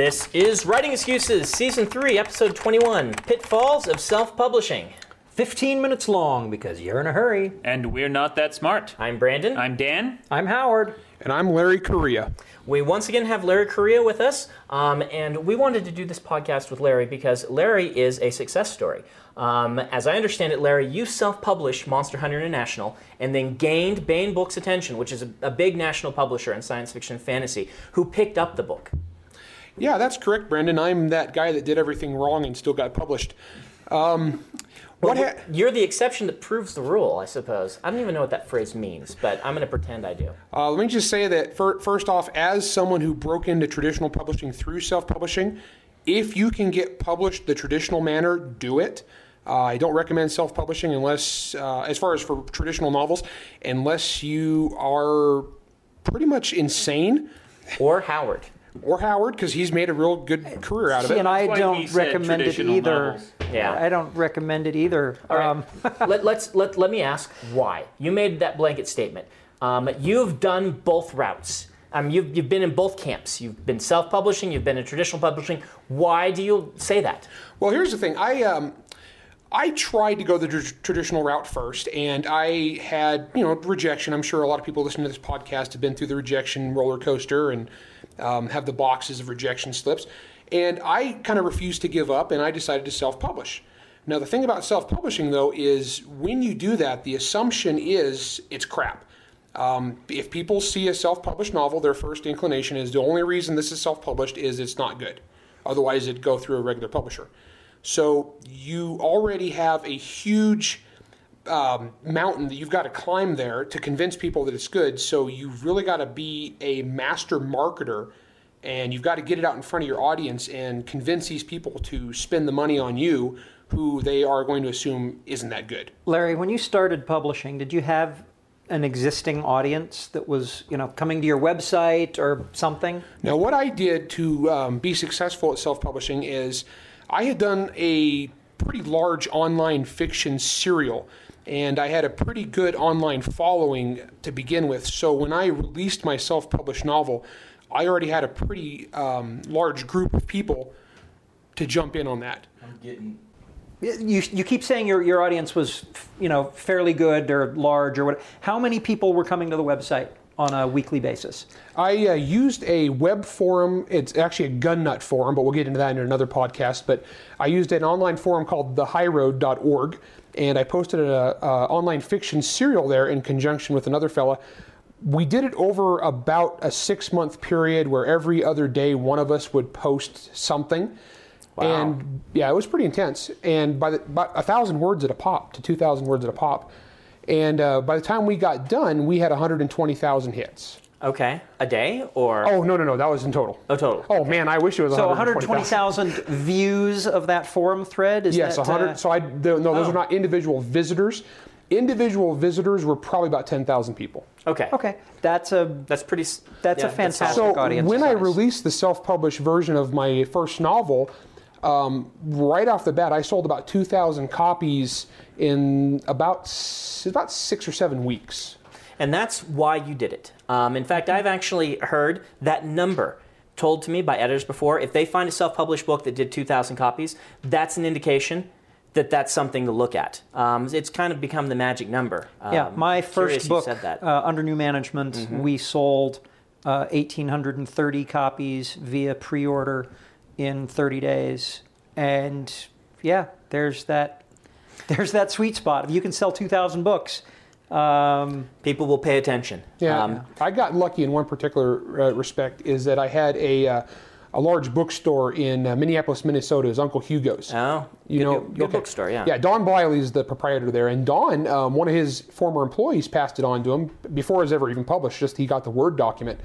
This is Writing Excuses, Season 3, Episode 21 Pitfalls of Self Publishing. 15 minutes long because you're in a hurry. And we're not that smart. I'm Brandon. I'm Dan. I'm Howard. And I'm Larry Correia. We once again have Larry Correia with us, um, and we wanted to do this podcast with Larry because Larry is a success story. Um, as I understand it, Larry, you self published Monster Hunter International and then gained Baen Books' attention, which is a, a big national publisher in science fiction and fantasy, who picked up the book. Yeah, that's correct, Brandon. I'm that guy that did everything wrong and still got published. Um, what Well, ha- you're the exception that proves the rule, I suppose. I don't even know what that phrase means, but I'm going to pretend I do. uh, let me just say that fir- first off, as someone who broke into traditional publishing through self-publishing, if you can get published the traditional manner, do it. Uh, I don't recommend self-publishing unless, uh, as far as for traditional novels, unless you are pretty much insane, Or Howard. Or Howard, because he's made a real good career out of See, it. and I That's why he don't said recommend it traditional either. novels. Yeah. I don't recommend it either. All right. Um, let, let's let, let me ask why you made that blanket statement. Um, you've done both routes. Um, you've, you've been in both camps. You've been self-publishing. You've been in traditional publishing. Why do you say that? Well, here's the thing. I um, I tried to go the tr- traditional route first, and I had you know rejection. I'm sure a lot of people listening to this podcast have been through the rejection roller coaster and um, have the boxes of rejection slips. And I kind of refused to give up, and I decided to self-publish. Now, the thing about self-publishing though is when you do that, the assumption is it's crap. Um, if people see a self-published novel, their first inclination is the only reason this is self-published is it's not good. Otherwise, it'd go through a regular publisher. So you already have a huge um, mountain that you've got to climb there to convince people that it's good. So you've really got to be a master marketer and you've got to get it out in front of your audience and convince these people to spend the money on you who they are going to assume isn't that good. Larry, when you started publishing, did you have an existing audience that was, you know, coming to your website or something? Now, what I did to um, be successful at self publishing is I had done a pretty large online fiction serial, and I had a pretty good online following to begin with. So when I released my self published novel, I already had a pretty um, large group of people to jump in on that. You, you keep saying your, your audience was, you know, fairly good or large or what. How many people were coming to the website on a weekly basis? I uh, used a web forum. It's actually a gun nut forum, but we'll get into that in another podcast. But I used an online forum called thehighroad.org, and I posted an online fiction serial there in conjunction with another fella. We did it over about a six month period where every other day one of us would post something. Wow. And yeah, it was pretty intense. And by, the, by a thousand words at a pop to 2,000 words at a pop. And uh, by the time we got done, we had 120,000 hits. Okay, a day or Oh no no no! That was in total. oh total? Oh man, I wish it was So 120,000. 120,000 views of that forum thread? Is Yes, that, 100. uh, so I the, no, those oh. are not individual visitors. Individual visitors were probably about 10,000 people. Okay, okay, that's a that's pretty. s- That's a yeah, fantastic- solid. So audience when I released the self-published version of my first novel, um, right off the bat, I sold about 2,000 copies in about about six or seven weeks. and that's why you did it. Um, in fact, I've actually heard that number told to me by editors before. If they find a self-published book that did 2,000 copies, that's an indication that that's something to look at. Um, it's kind of become the magic number. Yeah, Um, my first book, said that. Uh, Under New Management, we sold uh, 1,830 copies via pre order in 30 days. And yeah, there's that. There's that sweet spot. If you can sell 2,000 books, um, People will pay attention. Yeah, Um, I got lucky in one particular uh, respect is that I had a uh, a large bookstore in uh, Minneapolis, Minnesota. Is Uncle Hugo's. oh, You good, know, good, good okay. bookstore. Yeah. Yeah, Don Blyly is the proprietor there, and Don, um, one of his former employees, passed it on to him before it was ever even published. Just he got the Word document,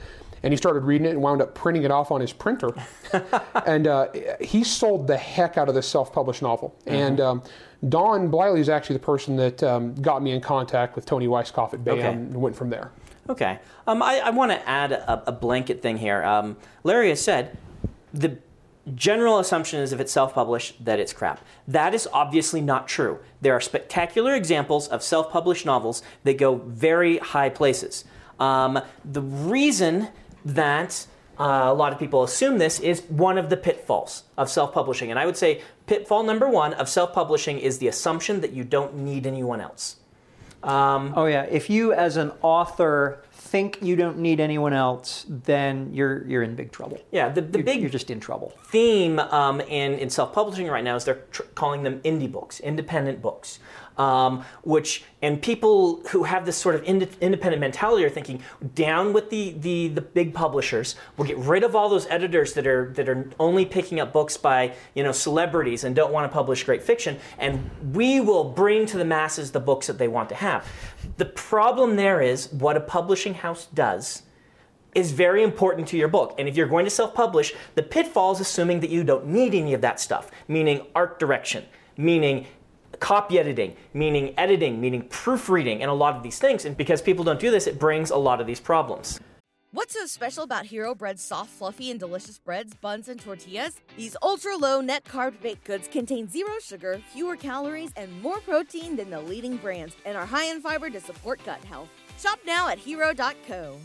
and he started reading it and wound up printing it off on his printer, and uh, he sold the heck out of this self-published novel. Mm-hmm. And um, Don Blyly is actually the person that um, got me in contact with Toni Weisskopf at Baen Okay. and went from there. Okay. Um, I, I want to add a, a blanket thing here. Um, Larry has said the general assumption is if it's self published, that it's crap. That is obviously not true. There are spectacular examples of self published novels that go very high places. Um, the reason that uh, a lot of people assume this is one of the pitfalls of self-publishing, and I would say pitfall number one of self-publishing is the assumption that you don't need anyone else. Oh yeah, if you as an author think you don't need anyone else, then you're you're in big trouble. Yeah, the, the You're, big you're just in trouble. theme um, in, in self-publishing right now is they're tr- calling them indie books, independent books, um, which and people who have this sort of ind- independent mentality are thinking down with the, the the big publishers. We'll get rid of all those editors that are that are only picking up books by you know celebrities and don't want to publish great fiction, and we will bring to the masses the books that they want to have. The problem there is what a publishing house does is very important to your book. And if you're going to self publish, the pitfall is assuming that you don't need any of that stuff, meaning art direction, meaning copy editing, meaning editing, meaning proofreading, and a lot of these things. And because people don't do this, it brings a lot of these problems. What's so special about Hero Bread's soft, fluffy, and delicious breads, buns, and tortillas? These ultra low net carb baked goods contain zero sugar, fewer calories, and more protein than the leading brands, and are high in fiber to support gut health. Shop now at hero.co.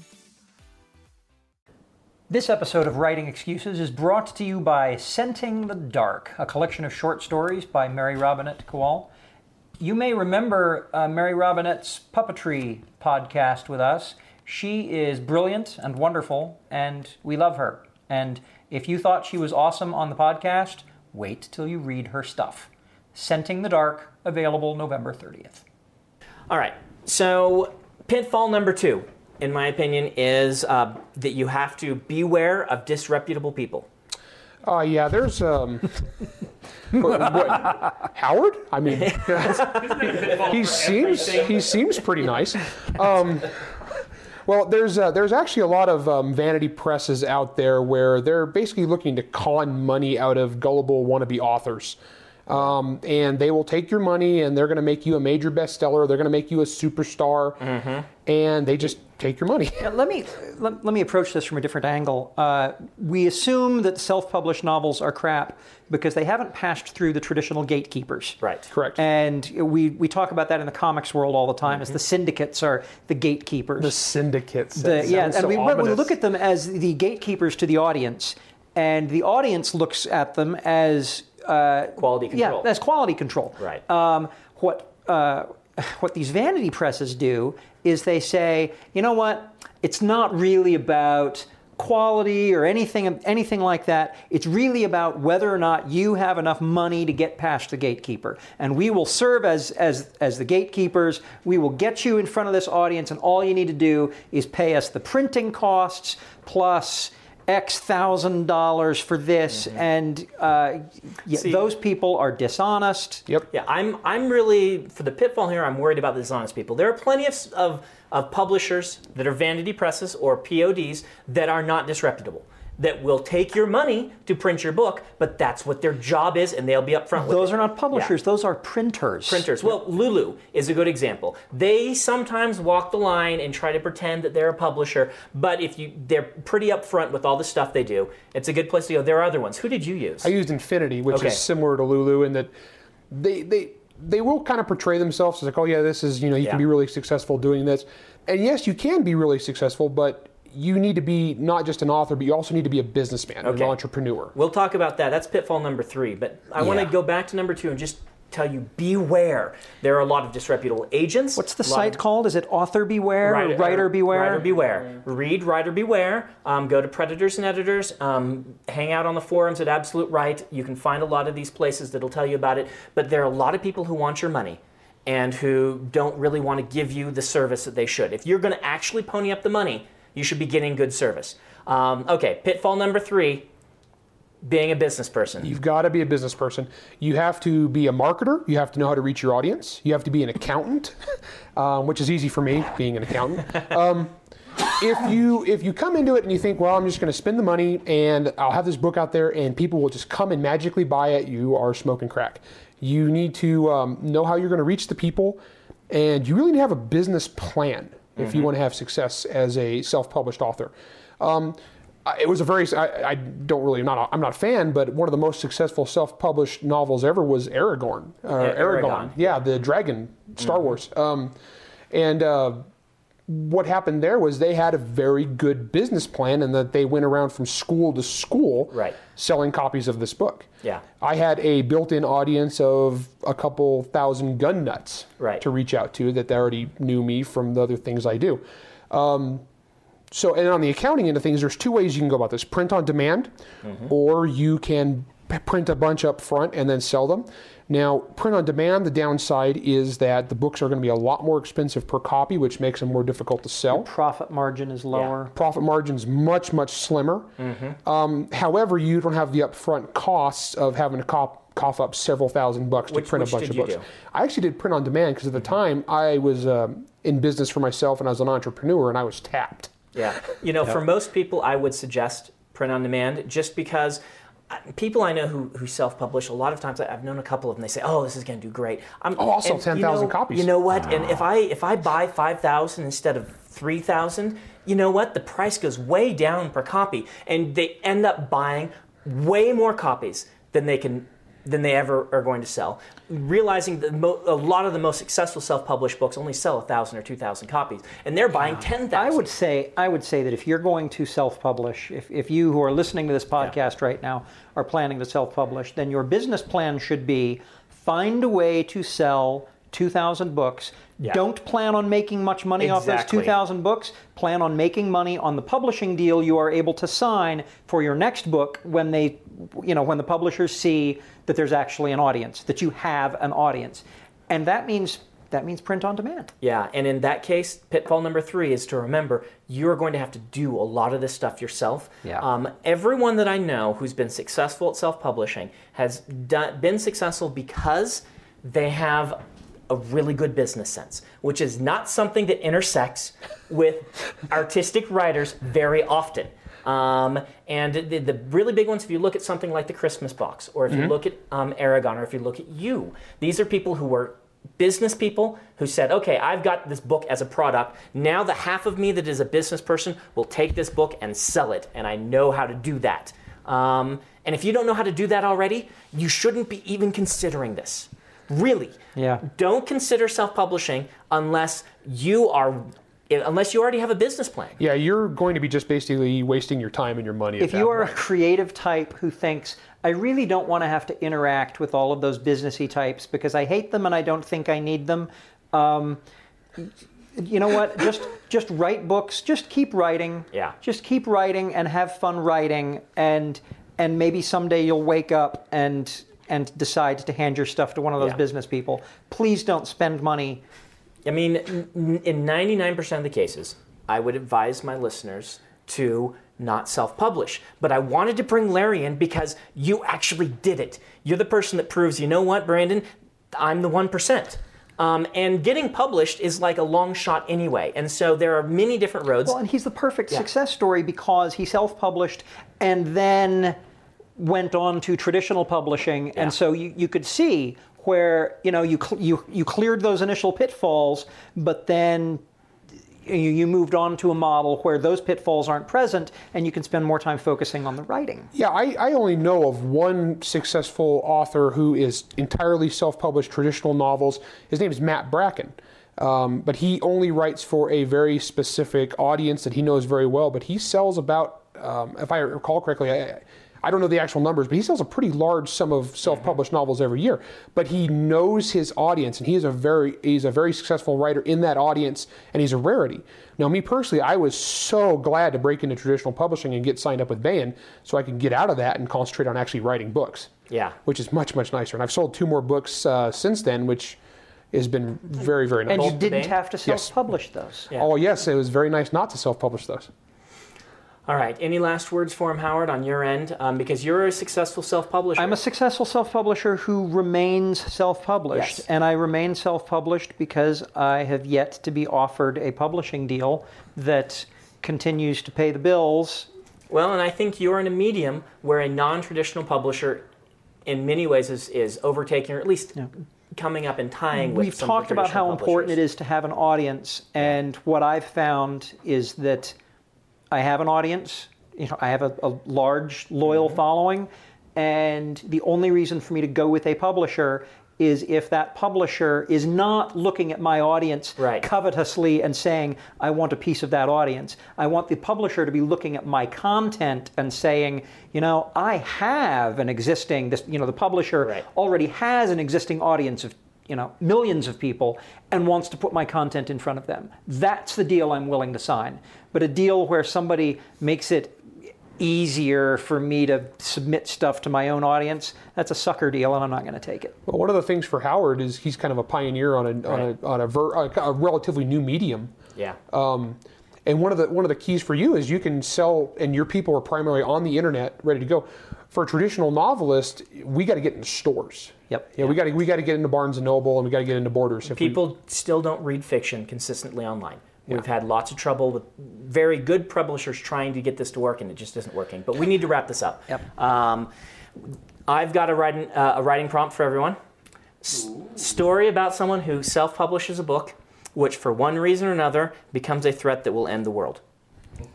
This episode of Writing Excuses is brought to you by Scenting the Dark, a collection of short stories by Mary Robinette Kowal. You may remember uh, Mary Robinette's puppetry podcast with us. She is brilliant and wonderful, and we love her. And if you thought she was awesome on the podcast, wait till you read her stuff. Scenting the Dark, available November 30th. All right. So, pitfall number two, in my opinion, is uh, that you have to beware of disreputable people. Uh, yeah, there's um, what, what- Howard. I mean, he seems he seems pretty nice. Um, well, there's uh, there's actually a lot of um, vanity presses out there where they're basically looking to con money out of gullible wannabe authors. Um, and they will take your money and they're going to make you a major bestseller. They're going to make you a superstar, and they just take your money. Yeah, let me let, let me approach this from a different angle. Uh, we assume that self-published novels are crap because they haven't passed through the traditional gatekeepers. Right. Correct. And we, we talk about that in the comics world all the time, as the syndicates are the gatekeepers. the syndicates. The- yeah, and we, we look at them as the gatekeepers to the audience, and the audience looks at them as uh, Quality control. Yeah, as quality control. Right. Um, what uh, what these vanity presses do is they say, you know what? It's not really about quality or anything anything like that. It's really about whether or not you have enough money to get past the gatekeeper. And we will serve as as as the gatekeepers. We will get you in front of this audience and all you need to do is pay us the printing costs plus X thousand dollars for this, and uh, yeah, See- those people are dishonest. Yep. Yeah, I'm I'm really for the pitfall here. I'm worried about the dishonest people. There are plenty of of, of publishers that are vanity presses or PODs that are not disreputable. That will take your money to print your book, but that's what their job is, and they'll be upfront with Those it. are not publishers; Yeah. those are printers. printers. Well, Lulu is a good example. They sometimes walk the line and try to pretend that they're a publisher, but if you they're pretty upfront with all the stuff they do. It's a good place to go. There are other ones. Who did you use? I used Infinity, which Okay. is similar to Lulu in that they they they will kind of portray themselves as like, oh yeah, this is you know you Yeah. can be really successful doing this, and yes, you can be really successful, but you need to be not just an author, but you also need to be a businessman, Okay. an entrepreneur. We'll talk about that. That's pitfall number three. But I want to go back to number two and just tell you beware. There are a lot of disreputable agents. What's the site of- called? Is it Author Beware Writer, or Writer Beware? Writer Beware. Read Writer Beware. Um, go to Predators and Editors. Um, hang out on the forums at Absolute Write. You can find a lot of these places that'll tell you about it. But there are a lot of people who want your money and who don't really want to give you the service that they should. If you're going to actually pony up the money, you should be getting good service. Um, okay, pitfall number three being a business person. You've got to be a business person. You have to be a marketer. You have to know how to reach your audience. You have to be an accountant, um, which is easy for me, being an accountant. Um, if you if you come into it and you think, well, I'm just going to spend the money and I'll have this book out there and people will just come and magically buy it, you are smoking crack. You need to um, know how you're going to reach the people, and you really need to have a business plan if you want to have success as a self-published author. Um, it was a very I, I don't really I'm not a, I'm not a fan, but one of the most successful self-published novels ever was Aragorn. Uh, Eragon. Eragon, yeah, the dragon, Star Wars. Um, and uh, what happened there was they had a very good business plan and that they went around from school to school Right. selling copies of this book. Yeah. I had a built-in audience of a couple thousand gun nuts Right. to reach out to that they already knew me from the other things I do. Um, so, and on the accounting end of things, there's two ways you can go about this: print on demand, or you can print a bunch up front and then sell them. Now, print on demand, the downside is that the books are going to be a lot more expensive per copy, which makes them more difficult to sell Profit margin is lower. profit margin's much much slimmer. Um, however, you don't have the upfront costs of having to cop, cough up several thousand bucks to Which- print which a bunch did of you books. do? I actually did print on demand because at the time I was um, in business for myself and I was an entrepreneur and I was tapped. Yeah. You know, for most people, I would suggest print on demand just because uh, people I know who, who self publish, a lot of times I- I've known a couple of them, they say, oh, this is going to do great. I'm, Oh, I'll sell 10,000 know- copies. You know what? And if I, if I buy 5,000 instead of 3,000, you know what? The price goes way down per copy. And they end up buying way more copies than they can than they ever are going to sell. Realizing that mo- a lot of the most successful self-published books only sell a thousand or two thousand copies, and they're buying ten thousand. I would say I would say that if you're going to self-publish, if, if you who are listening to this podcast right now are planning to self-publish, then your business plan should be find a way to sell 2,000 books. Yeah. Don't plan on making much money off those 2,000 books. Plan on making money on the publishing deal you are able to sign for your next book when they, you know, when the publishers see that there's actually an audience, that you have an audience, and that means that means print on demand. Yeah, and in that case, pitfall number three is to remember you're going to have to do a lot of this stuff yourself. Yeah. Um, everyone that I know who's been successful at self-publishing has done, been successful because they have a really good business sense, which is not something that intersects with artistic writers very often. Um, and the, the really big ones, if you look at something like the Christmas box, or if you look at um, Eragon, or if you look at you, these are people who were business people who said, okay, I've got this book as a product. Now the half of me that is a business person will take this book and sell it, and I know how to do that. Um, and if you don't know how to do that already, you shouldn't be even considering this. Really. Yeah. Don't consider self-publishing unless you are unless you already have a business plan. Yeah, you're going to be just basically wasting your time and your money. if you are a creative type who thinks i really don't want to have to interact with all of those businessy types because i hate them and i don't think i need them um, you know what just just write books just keep writing Yeah. just keep writing and have fun writing and and maybe someday you'll wake up and and decide to hand your stuff to one of those Yeah. business people please don't spend money I mean, in 99% of the cases, I would advise my listeners to not self publish. But I wanted to bring Larry in because you actually did it. You're the person that proves, you know what, Brandon? I'm the 1%. Um, and getting published is like a long shot anyway. And so there are many different roads. Well, and he's the perfect success story because he self-published and then went on to traditional publishing, and so you, you could see where you know you cl- you you cleared those initial pitfalls, but then you, you moved on to a model where those pitfalls aren't present, and you can spend more time focusing on the writing. Yeah, I, I only know of one successful author who is entirely self published traditional novels. His name is Matt Bracken. Um, but he only writes for a very specific audience that he knows very well. But he sells about, um, if I recall correctly, I, I don't know the actual numbers, but he sells a pretty large sum of self-published novels every year. But he knows his audience, and he is a very he's a very successful writer in that audience, and he's a rarity. Now, me personally, I was so glad to break into traditional publishing and get signed up with Baen, so I can get out of that and concentrate on actually writing books. Yeah. which is much much nicer. And I've sold two more books uh, since then, which has been very very nice. And you didn't have to self-publish those. Yeah. Oh yes, it was very nice not to self-publish those. All right. Any last words for him, Howard, on your end? Um, because you're a successful self publisher. I'm a successful self-publisher who remains self-published, Yes. and I remain self-published because I have yet to be offered a publishing deal that continues to pay the bills. Well, and I think you're in a medium where a non-traditional publisher, in many ways, is, is overtaking or at least coming up and tying with. We've talked about how traditional important it is to have an audience, and what I've found is that I have an audience. You know, I have a, a large loyal Mm-hmm. following, and the only reason for me to go with a publisher is if that publisher is not looking at my audience Right. covetously and saying, I want a piece of that audience. I want the publisher to be looking at my content and saying, you know, I have an existing, this, you know, the publisher Right. already has an existing audience of, you know, millions of people and wants to put my content in front of them. That's the deal I'm willing to sign. But a deal where somebody makes it easier for me to submit stuff to my own audience, that's a sucker deal and I'm not going to take it. Well, one of the things for Howard is he's kind of a pioneer on a on a on a, ver, a, a relatively new medium. Yeah. Um, and one of the one of the keys for you is you can sell, and your people are primarily on the internet, ready to go. For a traditional novelist, we got to get into stores. Yep. Yeah, we got to we got to get into Barnes and Noble, and we got to get into Borders. If we- People still don't read fiction consistently online. We've had lots of trouble with very good publishers trying to get this to work, and it just isn't working. But we need to wrap this up. Yep. Um, I've got a writing, uh, a writing prompt for everyone. S- story about someone who self publishes a book, which for one reason or another becomes a threat that will end the world.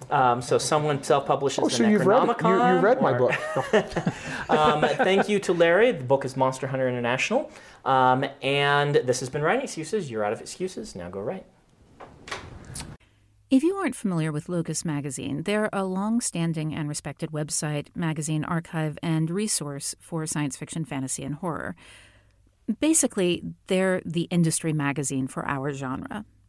Um, so someone self publishes oh, the so you've read you, Necronomicon. you read my book. Um, thank you to Larry. The book is Monster Hunter International. Um, and this has been Writing Excuses. You're out of excuses. Now go write. If you aren't familiar with Locus Magazine, they're a long standing and respected website, magazine archive, and resource for science fiction, fantasy, and horror. Basically, they're the industry magazine for our genre.